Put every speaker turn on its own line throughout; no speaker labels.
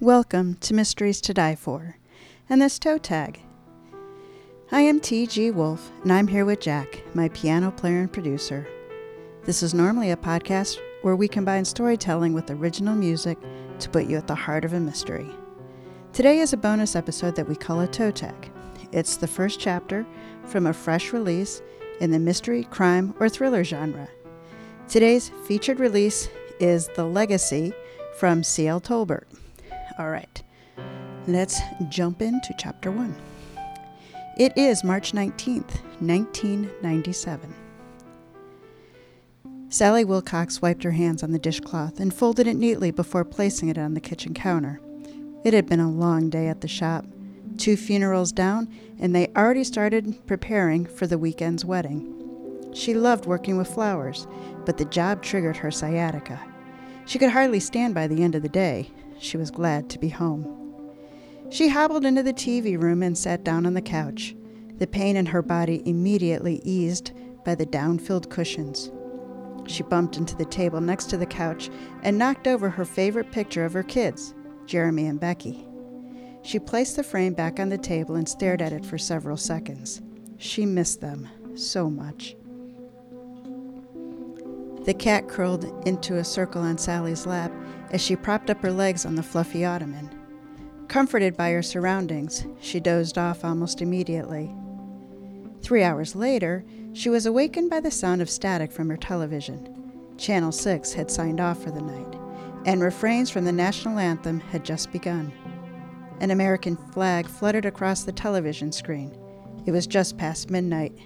Welcome to Mysteries to Die For and this toe tag. I am T.G. Wolff, and I'm here with Jack, my piano player and producer. This is normally a podcast where we combine storytelling with original music to put you at the heart of a mystery. Today is a bonus episode that we call a toe tag. It's the first chapter from a fresh release in the mystery, crime, or thriller genre. Today's featured release is The Legacy from C.L. Tolbert. All right, let's jump into chapter one. It is March 19th, 1997. Sally Wilcox wiped her hands on the dishcloth and folded it neatly before placing it on the kitchen counter. It had been a long day at the shop, two funerals down, and they already started preparing for the weekend's wedding. She loved working with flowers, but the job triggered her sciatica. She could hardly stand by the end of the day, she was glad to be home. She hobbled into the TV room and sat down on the couch, the pain in her body immediately eased by the down filled cushions. She bumped into the table next to the couch and knocked over her favorite picture of her kids, Jeremy and Becky. She placed the frame back on the table and stared at it for several seconds. She missed them so much. The cat curled into a circle on Sally's lap as she propped up her legs on the fluffy ottoman. Comforted by her surroundings, she dozed off almost immediately. Three hours later, she was awakened by the sound of static from her television. Channel 6 had signed off for the night, and refrains from the national anthem had just begun. An American flag fluttered across the television screen. It was just past midnight.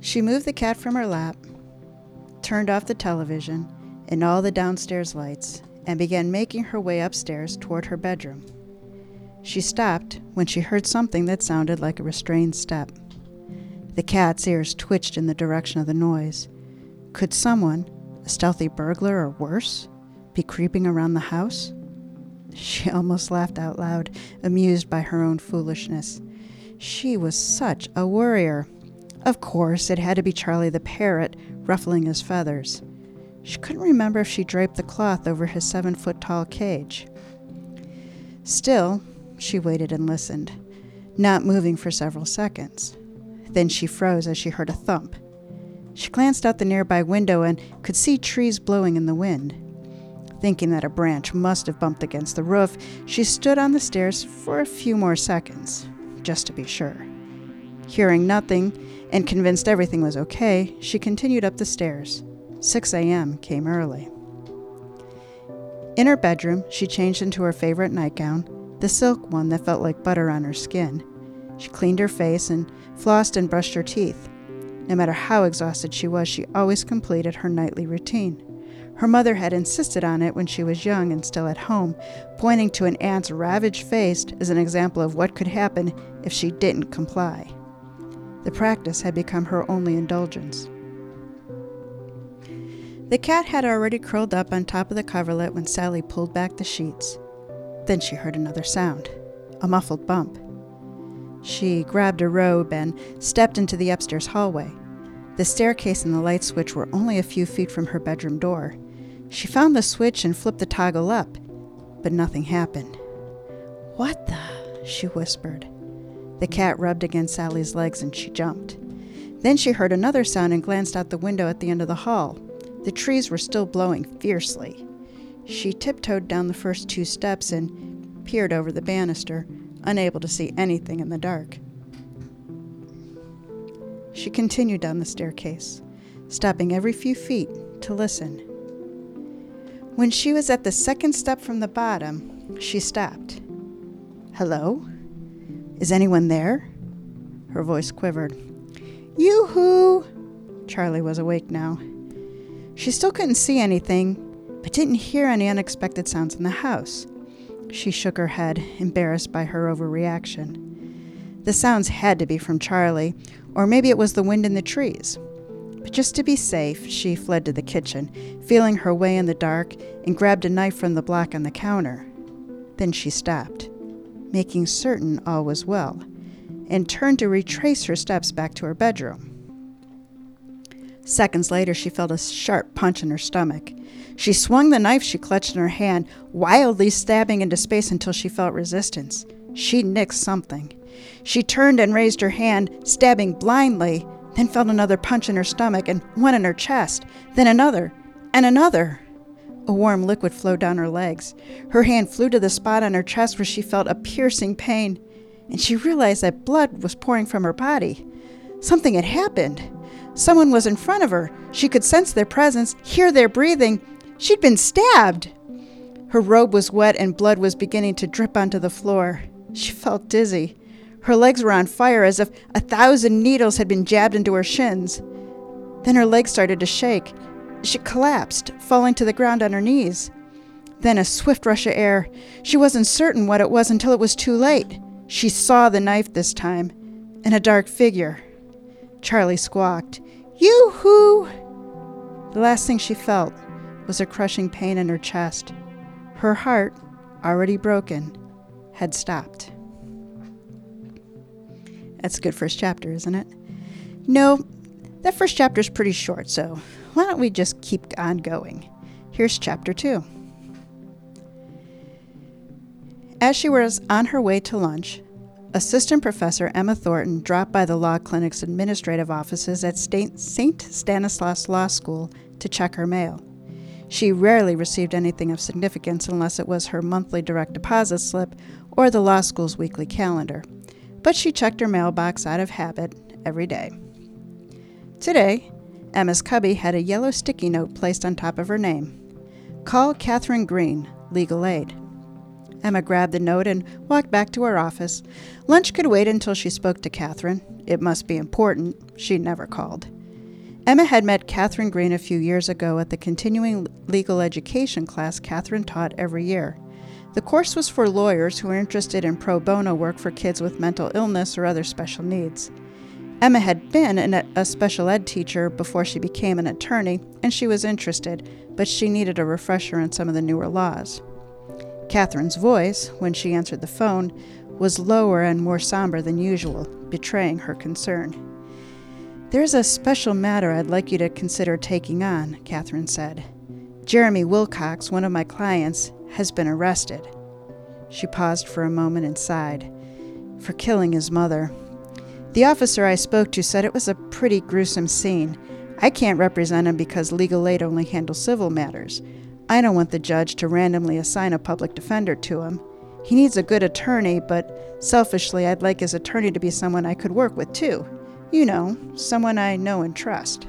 She moved the cat from her lap turned off the television and all the downstairs lights and began making her way upstairs toward her bedroom. She stopped when she heard something that sounded like a restrained step. The cat's ears twitched in the direction of the noise. Could someone, a stealthy burglar or worse, be creeping around the house? She almost laughed out loud, amused by her own foolishness. She was such a worrier. Of course, it had to be Charlie the parrot ruffling his feathers. She couldn't remember if she draped the cloth over his seven foot tall cage. Still, she waited and listened, not moving for several seconds. Then she froze as she heard a thump. She glanced out the nearby window and could see trees blowing in the wind. Thinking that a branch must have bumped against the roof, she stood on the stairs for a few more seconds, just to be sure. Hearing nothing, and convinced everything was okay, she continued up the stairs. 6 a.m. came early. In her bedroom, she changed into her favorite nightgown, the silk one that felt like butter on her skin. She cleaned her face and flossed and brushed her teeth. No matter how exhausted she was, she always completed her nightly routine. Her mother had insisted on it when she was young and still at home, pointing to an aunt's ravaged face as an example of what could happen if she didn't comply. The practice had become her only indulgence. The cat had already curled up on top of the coverlet when Sally pulled back the sheets. Then she heard another sound a muffled bump. She grabbed a robe and stepped into the upstairs hallway. The staircase and the light switch were only a few feet from her bedroom door. She found the switch and flipped the toggle up, but nothing happened. What the? she whispered. The cat rubbed against Sally's legs and she jumped. Then she heard another sound and glanced out the window at the end of the hall. The trees were still blowing fiercely. She tiptoed down the first two steps and peered over the banister, unable to see anything in the dark. She continued down the staircase, stopping every few feet to listen. When she was at the second step from the bottom, she stopped. Hello? Is anyone there? Her voice quivered. Yoo hoo! Charlie was awake now. She still couldn't see anything, but didn't hear any unexpected sounds in the house. She shook her head, embarrassed by her overreaction. The sounds had to be from Charlie, or maybe it was the wind in the trees. But just to be safe, she fled to the kitchen, feeling her way in the dark, and grabbed a knife from the block on the counter. Then she stopped making certain all was well, and turned to retrace her steps back to her bedroom. Seconds later, she felt a sharp punch in her stomach. She swung the knife she clutched in her hand, wildly stabbing into space until she felt resistance. She nicked something. She turned and raised her hand, stabbing blindly, then felt another punch in her stomach and one in her chest, then another, and another. A warm liquid flowed down her legs. Her hand flew to the spot on her chest where she felt a piercing pain, and she realized that blood was pouring from her body. Something had happened. Someone was in front of her. She could sense their presence, hear their breathing. She'd been stabbed. Her robe was wet and blood was beginning to drip onto the floor. She felt dizzy. Her legs were on fire as if a thousand needles had been jabbed into her shins. Then her legs started to shake. She collapsed, falling to the ground on her knees. Then a swift rush of air. She wasn't certain what it was until it was too late. She saw the knife this time, and a dark figure. Charlie squawked, Yoo-hoo! The last thing she felt was a crushing pain in her chest. Her heart, already broken, had stopped. That's a good first chapter, isn't it? No, that first chapter is pretty short, so why don't we just keep on going? Here's chapter two. As she was on her way to lunch, Assistant Professor Emma Thornton dropped by the law clinic's administrative offices at St. Stanislaus Law School to check her mail. She rarely received anything of significance unless it was her monthly direct deposit slip or the law school's weekly calendar, but she checked her mailbox out of habit every day. Today, Emma's cubby had a yellow sticky note placed on top of her name Call Catherine Green, Legal Aid. Emma grabbed the note and walked back to her office. Lunch could wait until she spoke to Catherine. It must be important. She never called. Emma had met Catherine Green a few years ago at the continuing legal education class Catherine taught every year. The course was for lawyers who were interested in pro bono work for kids with mental illness or other special needs. Emma had been a special ed teacher before she became an attorney, and she was interested, but she needed a refresher on some of the newer laws. Catherine's voice, when she answered the phone, was lower and more somber than usual, betraying her concern. There's a special matter I'd like you to consider taking on, Catherine said. Jeremy Wilcox, one of my clients, has been arrested. She paused for a moment and sighed. For killing his mother. The officer I spoke to said it was a pretty gruesome scene. I can't represent him because legal aid only handles civil matters. I don't want the judge to randomly assign a public defender to him. He needs a good attorney, but selfishly, I'd like his attorney to be someone I could work with too. You know, someone I know and trust.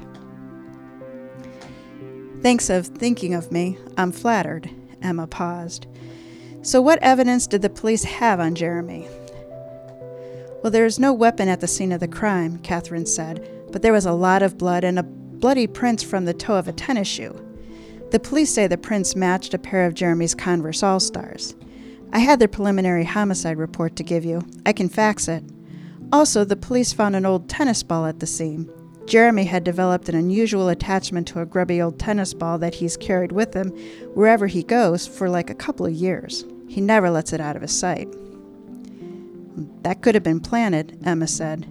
Thanks of thinking of me. I'm flattered. Emma paused. So, what evidence did the police have on Jeremy? Well, there is no weapon at the scene of the crime, Catherine said, but there was a lot of blood and a bloody print from the toe of a tennis shoe. The police say the prints matched a pair of Jeremy's Converse All Stars. I had their preliminary homicide report to give you. I can fax it. Also, the police found an old tennis ball at the scene. Jeremy had developed an unusual attachment to a grubby old tennis ball that he's carried with him wherever he goes for like a couple of years. He never lets it out of his sight. That could have been planted, Emma said.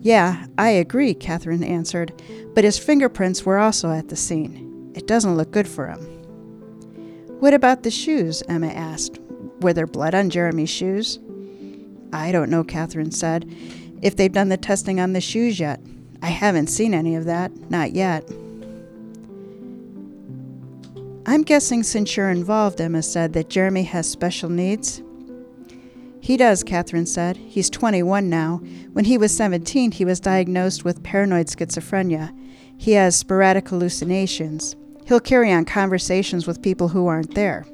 Yeah, I agree, Catherine answered, but his fingerprints were also at the scene. It doesn't look good for him. What about the shoes? Emma asked. Were there blood on Jeremy's shoes? I don't know, Catherine said, if they've done the testing on the shoes yet. I haven't seen any of that, not yet. I'm guessing since you're involved, Emma said, that Jeremy has special needs. He does, Catherine said. He's 21 now. When he was 17, he was diagnosed with paranoid schizophrenia. He has sporadic hallucinations. He'll carry on conversations with people who aren't there.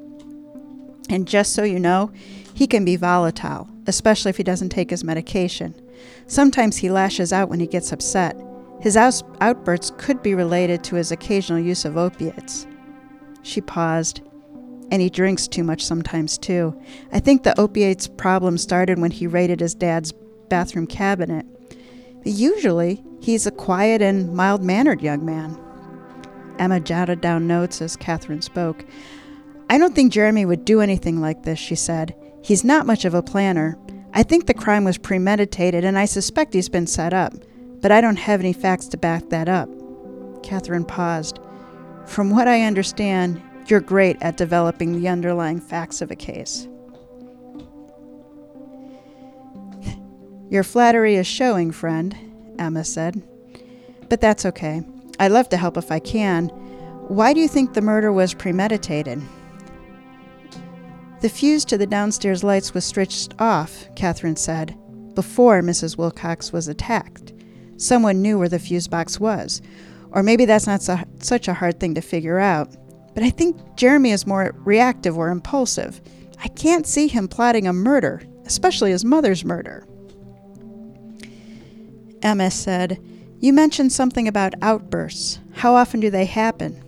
And just so you know, he can be volatile, especially if he doesn't take his medication. Sometimes he lashes out when he gets upset. His outbursts could be related to his occasional use of opiates. She paused. And he drinks too much sometimes, too. I think the opiates problem started when he raided his dad's bathroom cabinet. Usually, he's a quiet and mild mannered young man. Emma jotted down notes as Catherine spoke. I don't think Jeremy would do anything like this, she said. He's not much of a planner. I think the crime was premeditated, and I suspect he's been set up, but I don't have any facts to back that up. Catherine paused. From what I understand, you're great at developing the underlying facts of a case. Your flattery is showing, friend, Emma said. But that's okay. I'd love to help if I can. Why do you think the murder was premeditated? The fuse to the downstairs lights was stretched off, Catherine said, before Mrs. Wilcox was attacked. Someone knew where the fuse box was. Or maybe that's not so, such a hard thing to figure out. But I think Jeremy is more reactive or impulsive. I can't see him plotting a murder, especially his mother's murder. Emma said, You mentioned something about outbursts. How often do they happen?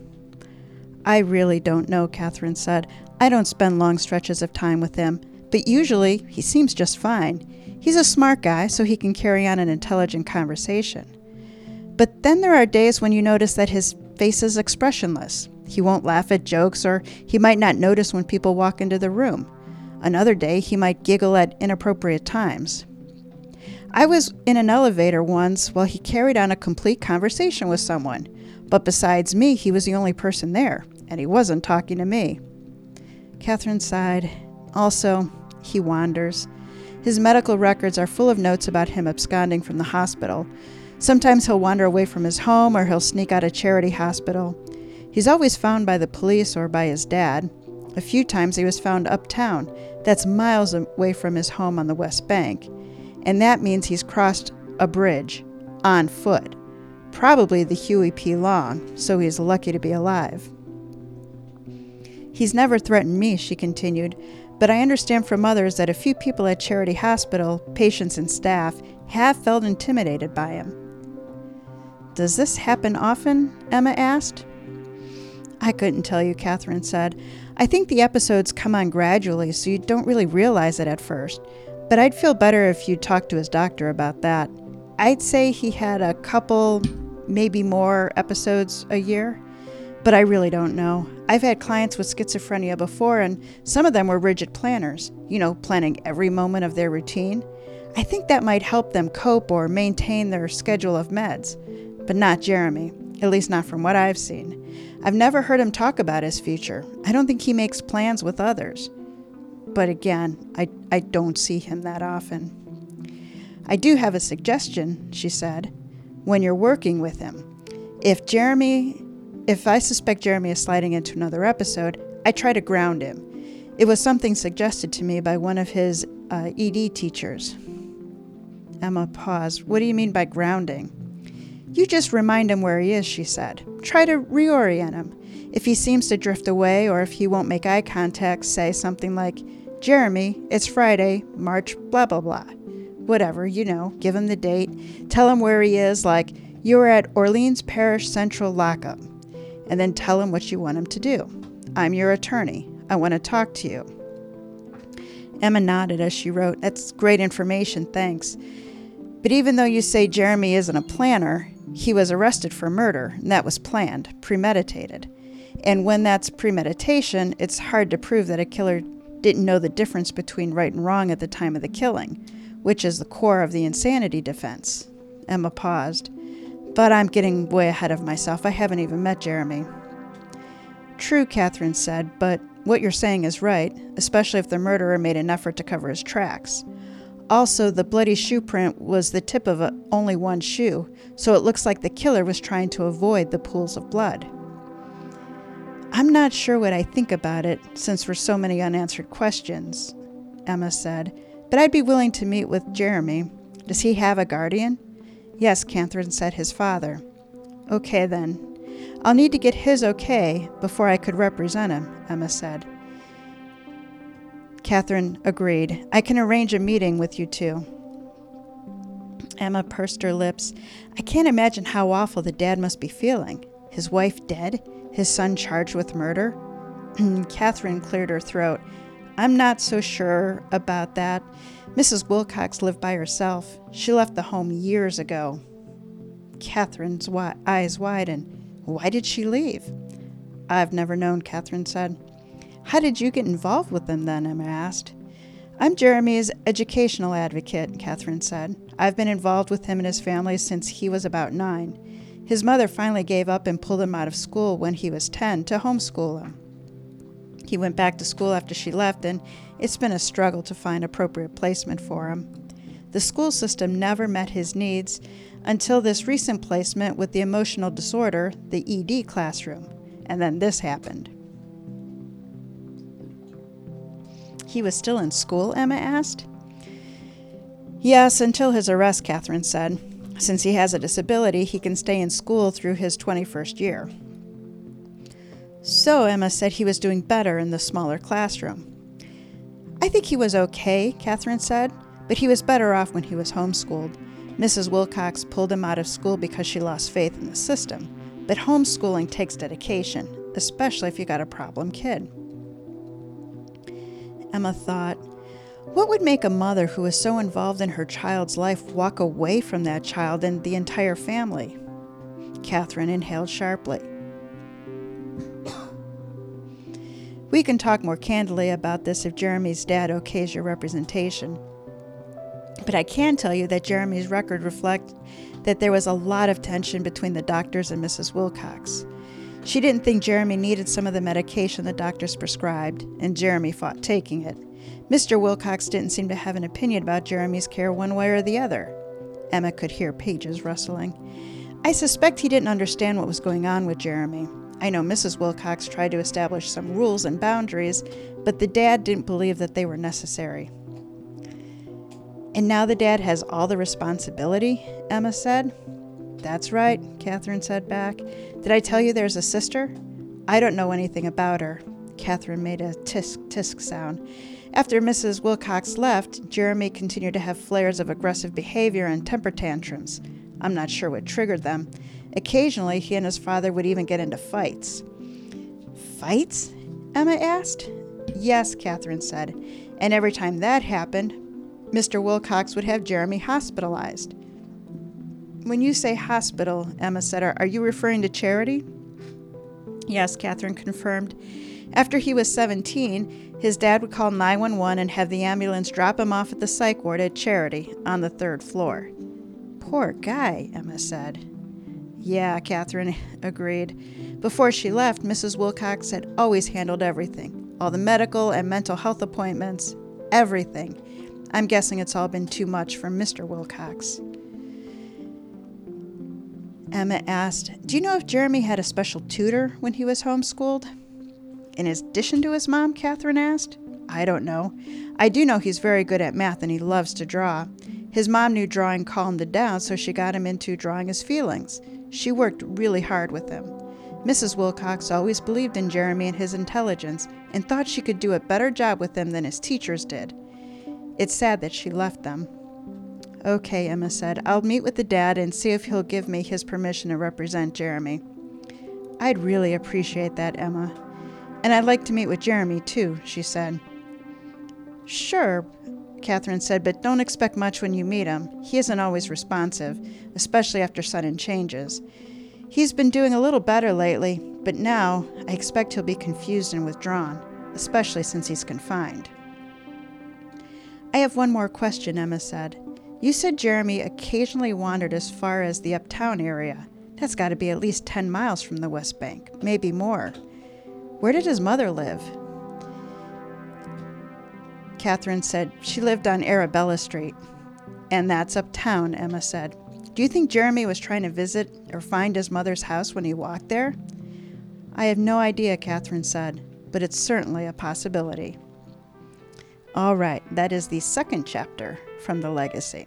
I really don't know, Catherine said. I don't spend long stretches of time with him, but usually he seems just fine. He's a smart guy, so he can carry on an intelligent conversation. But then there are days when you notice that his face is expressionless. He won't laugh at jokes, or he might not notice when people walk into the room. Another day, he might giggle at inappropriate times. I was in an elevator once while he carried on a complete conversation with someone, but besides me, he was the only person there, and he wasn't talking to me. Catherine sighed. Also, he wanders. His medical records are full of notes about him absconding from the hospital. Sometimes he'll wander away from his home or he'll sneak out of charity hospital. He's always found by the police or by his dad. A few times he was found uptown. That's miles away from his home on the West Bank. And that means he's crossed a bridge on foot. Probably the Huey P. Long, so he's lucky to be alive. He's never threatened me, she continued, but I understand from others that a few people at Charity Hospital, patients and staff, have felt intimidated by him. Does this happen often? Emma asked. I couldn't tell you, Catherine said. I think the episodes come on gradually, so you don't really realize it at first. But I'd feel better if you talked to his doctor about that. I'd say he had a couple, maybe more episodes a year but I really don't know. I've had clients with schizophrenia before, and some of them were rigid planners, you know, planning every moment of their routine. I think that might help them cope or maintain their schedule of meds, but not Jeremy, at least not from what I've seen. I've never heard him talk about his future. I don't think he makes plans with others. But again, I, I don't see him that often. I do have a suggestion, she said, when you're working with him. If Jeremy if I suspect Jeremy is sliding into another episode, I try to ground him. It was something suggested to me by one of his uh, ED teachers. Emma paused. What do you mean by grounding? You just remind him where he is, she said. Try to reorient him. If he seems to drift away or if he won't make eye contact, say something like, Jeremy, it's Friday, March, blah, blah, blah. Whatever, you know, give him the date. Tell him where he is, like, you are at Orleans Parish Central Lockup and then tell him what you want him to do. I'm your attorney. I want to talk to you. Emma nodded as she wrote, That's great information, thanks. But even though you say Jeremy isn't a planner, he was arrested for murder, and that was planned, premeditated. And when that's premeditation, it's hard to prove that a killer didn't know the difference between right and wrong at the time of the killing, which is the core of the insanity defense. Emma paused. But I'm getting way ahead of myself. I haven't even met Jeremy. True, Catherine said, but what you're saying is right, especially if the murderer made an effort to cover his tracks. Also, the bloody shoe print was the tip of a, only one shoe, so it looks like the killer was trying to avoid the pools of blood. I'm not sure what I think about it, since there's so many unanswered questions, Emma said, but I'd be willing to meet with Jeremy. Does he have a guardian? Yes, Catherine said his father. Okay then. I'll need to get his okay before I could represent him, Emma said. Catherine agreed. I can arrange a meeting with you two. Emma pursed her lips. I can't imagine how awful the dad must be feeling. His wife dead? His son charged with murder? Catherine cleared her throat. I'm not so sure about that. Mrs. Wilcox lived by herself. She left the home years ago. Catherine's wi- eyes widened. Why did she leave? I've never known, Catherine said. How did you get involved with them then? Emma asked. I'm Jeremy's educational advocate, Catherine said. I've been involved with him and his family since he was about nine. His mother finally gave up and pulled him out of school when he was 10 to homeschool him. He went back to school after she left, and it's been a struggle to find appropriate placement for him. The school system never met his needs until this recent placement with the emotional disorder, the ED classroom, and then this happened. He was still in school? Emma asked. Yes, until his arrest, Catherine said. Since he has a disability, he can stay in school through his 21st year. So Emma said he was doing better in the smaller classroom. I think he was okay, Catherine said, but he was better off when he was homeschooled. Mrs. Wilcox pulled him out of school because she lost faith in the system, but homeschooling takes dedication, especially if you got a problem kid. Emma thought, what would make a mother who is so involved in her child's life walk away from that child and the entire family? Catherine inhaled sharply. We can talk more candidly about this if Jeremy's dad okays your representation. But I can tell you that Jeremy's record reflects that there was a lot of tension between the doctors and Mrs. Wilcox. She didn't think Jeremy needed some of the medication the doctors prescribed, and Jeremy fought taking it. Mr. Wilcox didn't seem to have an opinion about Jeremy's care one way or the other. Emma could hear pages rustling. I suspect he didn't understand what was going on with Jeremy. I know Mrs. Wilcox tried to establish some rules and boundaries, but the dad didn't believe that they were necessary. And now the dad has all the responsibility, Emma said. That's right, Catherine said back. Did I tell you there's a sister? I don't know anything about her. Catherine made a tisk tisk sound. After Mrs. Wilcox left, Jeremy continued to have flares of aggressive behavior and temper tantrums. I'm not sure what triggered them. Occasionally, he and his father would even get into fights. Fights? Emma asked. Yes, Catherine said. And every time that happened, Mr. Wilcox would have Jeremy hospitalized. When you say hospital, Emma said, are, you referring to charity? Yes, Catherine confirmed. After he was 17, his dad would call 911 and have the ambulance drop him off at the psych ward at Charity on the third floor. Poor guy, Emma said. Yeah, Catherine agreed. Before she left, Mrs. Wilcox had always handled everything all the medical and mental health appointments, everything. I'm guessing it's all been too much for Mr. Wilcox. Emma asked, Do you know if Jeremy had a special tutor when he was homeschooled? In addition to his mom, Catherine asked. I don't know. I do know he's very good at math and he loves to draw. His mom knew drawing calmed him down, so she got him into drawing his feelings. She worked really hard with him. Mrs. Wilcox always believed in Jeremy and his intelligence and thought she could do a better job with him than his teachers did. It's sad that she left them. Okay, Emma said. I'll meet with the dad and see if he'll give me his permission to represent Jeremy. I'd really appreciate that, Emma. And I'd like to meet with Jeremy, too, she said. Sure, Catherine said, but don't expect much when you meet him. He isn't always responsive, especially after sudden changes. He's been doing a little better lately, but now I expect he'll be confused and withdrawn, especially since he's confined. I have one more question, Emma said. You said Jeremy occasionally wandered as far as the uptown area. That's got to be at least 10 miles from the West Bank, maybe more. Where did his mother live? Catherine said she lived on Arabella Street. And that's uptown, Emma said. Do you think Jeremy was trying to visit or find his mother's house when he walked there? I have no idea, Catherine said, but it's certainly a possibility. All right, that is the second chapter from The Legacy.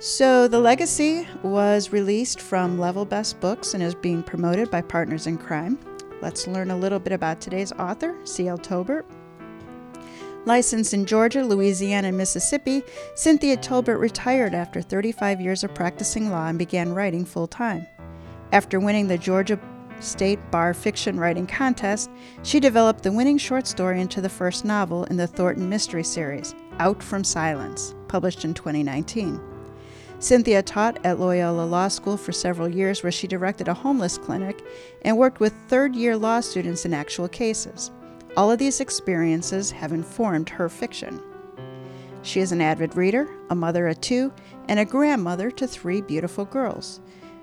So, The Legacy was released from Level Best Books and is being promoted by Partners in Crime. Let's learn a little bit about today's author, C.L. Tolbert. Licensed in Georgia, Louisiana, and Mississippi, Cynthia Tolbert retired after 35 years of practicing law and began writing full time. After winning the Georgia State Bar Fiction Writing Contest, she developed the winning short story into the first novel in the Thornton Mystery Series, Out from Silence, published in 2019. Cynthia taught at Loyola Law School for several years, where she directed a homeless clinic and worked with third year law students in actual cases. All of these experiences have informed her fiction. She is an avid reader, a mother of two, and a grandmother to three beautiful girls.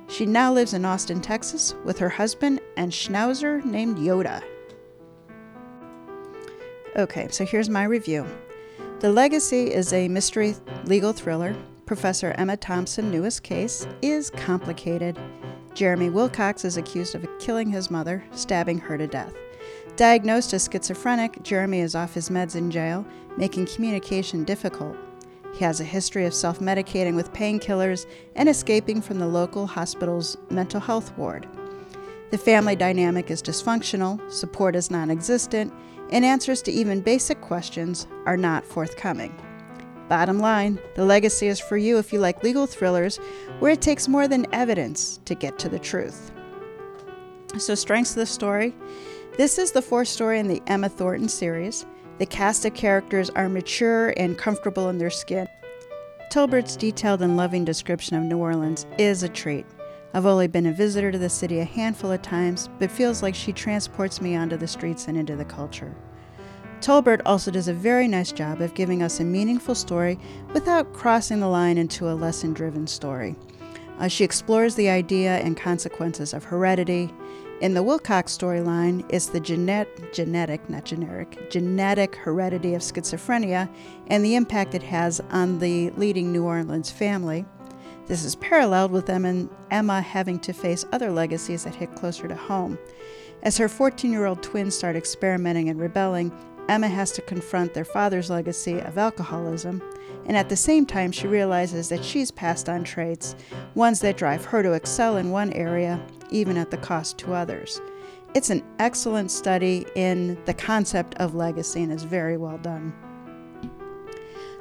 She now lives in Austin, Texas, with her husband and schnauzer named Yoda. Okay, so here's my review. The Legacy is a mystery legal thriller. Professor Emma Thornton's newest case is complicated. Jeremy Wilcox is accused of killing his mother, stabbing her to death. Diagnosed as schizophrenic, Jeremy is off his meds in jail, making communication difficult. He has a history of self medicating with painkillers and escaping from the local hospital's mental health ward. The family dynamic is dysfunctional, support is non existent, and answers to even basic questions are not forthcoming. Bottom line, the legacy is for you if you like legal thrillers where it takes more than evidence to get to the truth. So, strengths of the story this is the fourth story in the Emma Thornton series. The cast of characters are mature and comfortable in their skin. Tolbert's detailed and loving description of New Orleans is a treat. I've only been a visitor to the city a handful of times, but feels like she transports me onto the streets and into the culture. Tolbert also does a very nice job of giving us a meaningful story without crossing the line into a lesson driven story. Uh, she explores the idea and consequences of heredity. In the Wilcox storyline, it's the genet- genetic, not generic, genetic heredity of schizophrenia and the impact it has on the leading New Orleans family. This is paralleled with them and Emma having to face other legacies that hit closer to home. As her 14 year old twins start experimenting and rebelling, Emma has to confront their father's legacy of alcoholism, and at the same time, she realizes that she's passed on traits, ones that drive her to excel in one area, even at the cost to others. It's an excellent study in the concept of legacy and is very well done.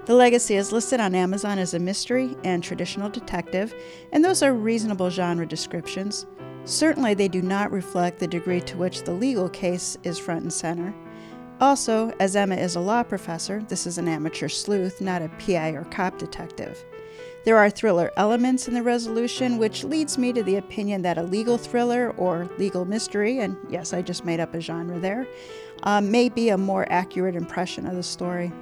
The Legacy is listed on Amazon as a mystery and traditional detective, and those are reasonable genre descriptions. Certainly, they do not reflect the degree to which the legal case is front and center. Also, as Emma is a law professor, this is an amateur sleuth, not a PI or cop detective. There are thriller elements in the resolution, which leads me to the opinion that a legal thriller or legal mystery, and yes, I just made up a genre there, um, may be a more accurate impression of the story.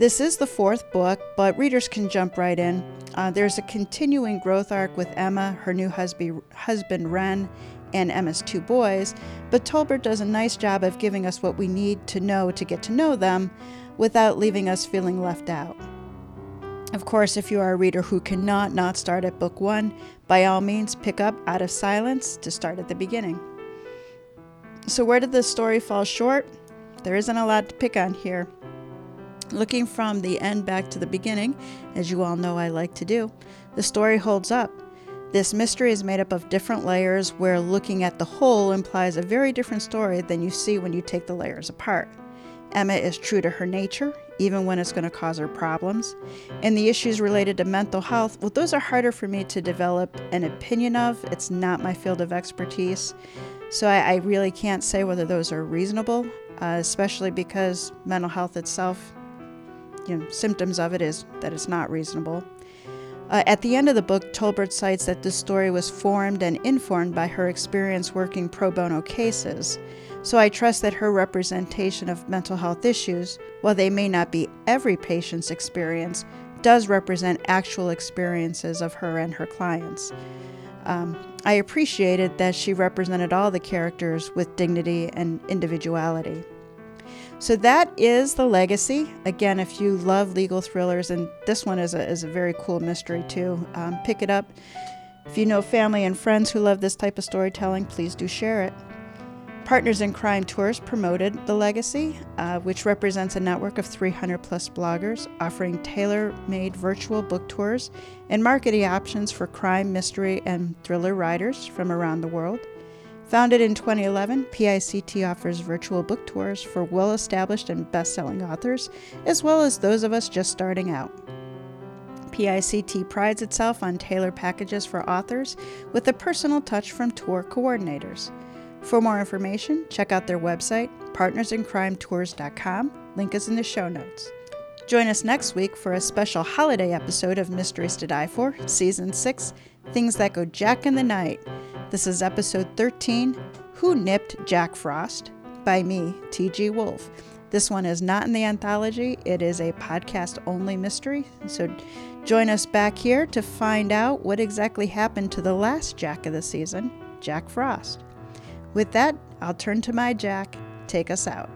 This is the fourth book, but readers can jump right in. Uh, there's a continuing growth arc with Emma, her new husband, husband Ren, and Emma's two boys, but Tolbert does a nice job of giving us what we need to know to get to know them without leaving us feeling left out. Of course, if you are a reader who cannot not start at book one, by all means pick up Out of Silence to start at the beginning. So, where did this story fall short? There isn't a lot to pick on here. Looking from the end back to the beginning, as you all know I like to do, the story holds up. This mystery is made up of different layers where looking at the whole implies a very different story than you see when you take the layers apart. Emma is true to her nature, even when it's going to cause her problems. And the issues related to mental health, well, those are harder for me to develop an opinion of. It's not my field of expertise. So I, I really can't say whether those are reasonable, uh, especially because mental health itself you know, symptoms of it is that it's not reasonable. Uh, at the end of the book, Tolbert cites that this story was formed and informed by her experience working pro bono cases. So I trust that her representation of mental health issues, while they may not be every patient's experience, does represent actual experiences of her and her clients. Um, I appreciated that she represented all the characters with dignity and individuality. So that is The Legacy. Again, if you love legal thrillers, and this one is a, is a very cool mystery too, um, pick it up. If you know family and friends who love this type of storytelling, please do share it. Partners in Crime Tours promoted The Legacy, uh, which represents a network of 300 plus bloggers offering tailor made virtual book tours and marketing options for crime, mystery, and thriller writers from around the world. Founded in 2011, PICT offers virtual book tours for well established and best selling authors, as well as those of us just starting out. PICT prides itself on tailored packages for authors with a personal touch from tour coordinators. For more information, check out their website, partnersincrimetours.com. Link is in the show notes. Join us next week for a special holiday episode of Mysteries to Die For, Season 6 Things That Go Jack in the Night. This is episode 13 Who Nipped Jack Frost? by me, T.G. Wolff. This one is not in the anthology, it is a podcast only mystery, so Join us back here to find out what exactly happened to the last Jack of the season, Jack Frost. With that, I'll turn to my Jack. Take us out.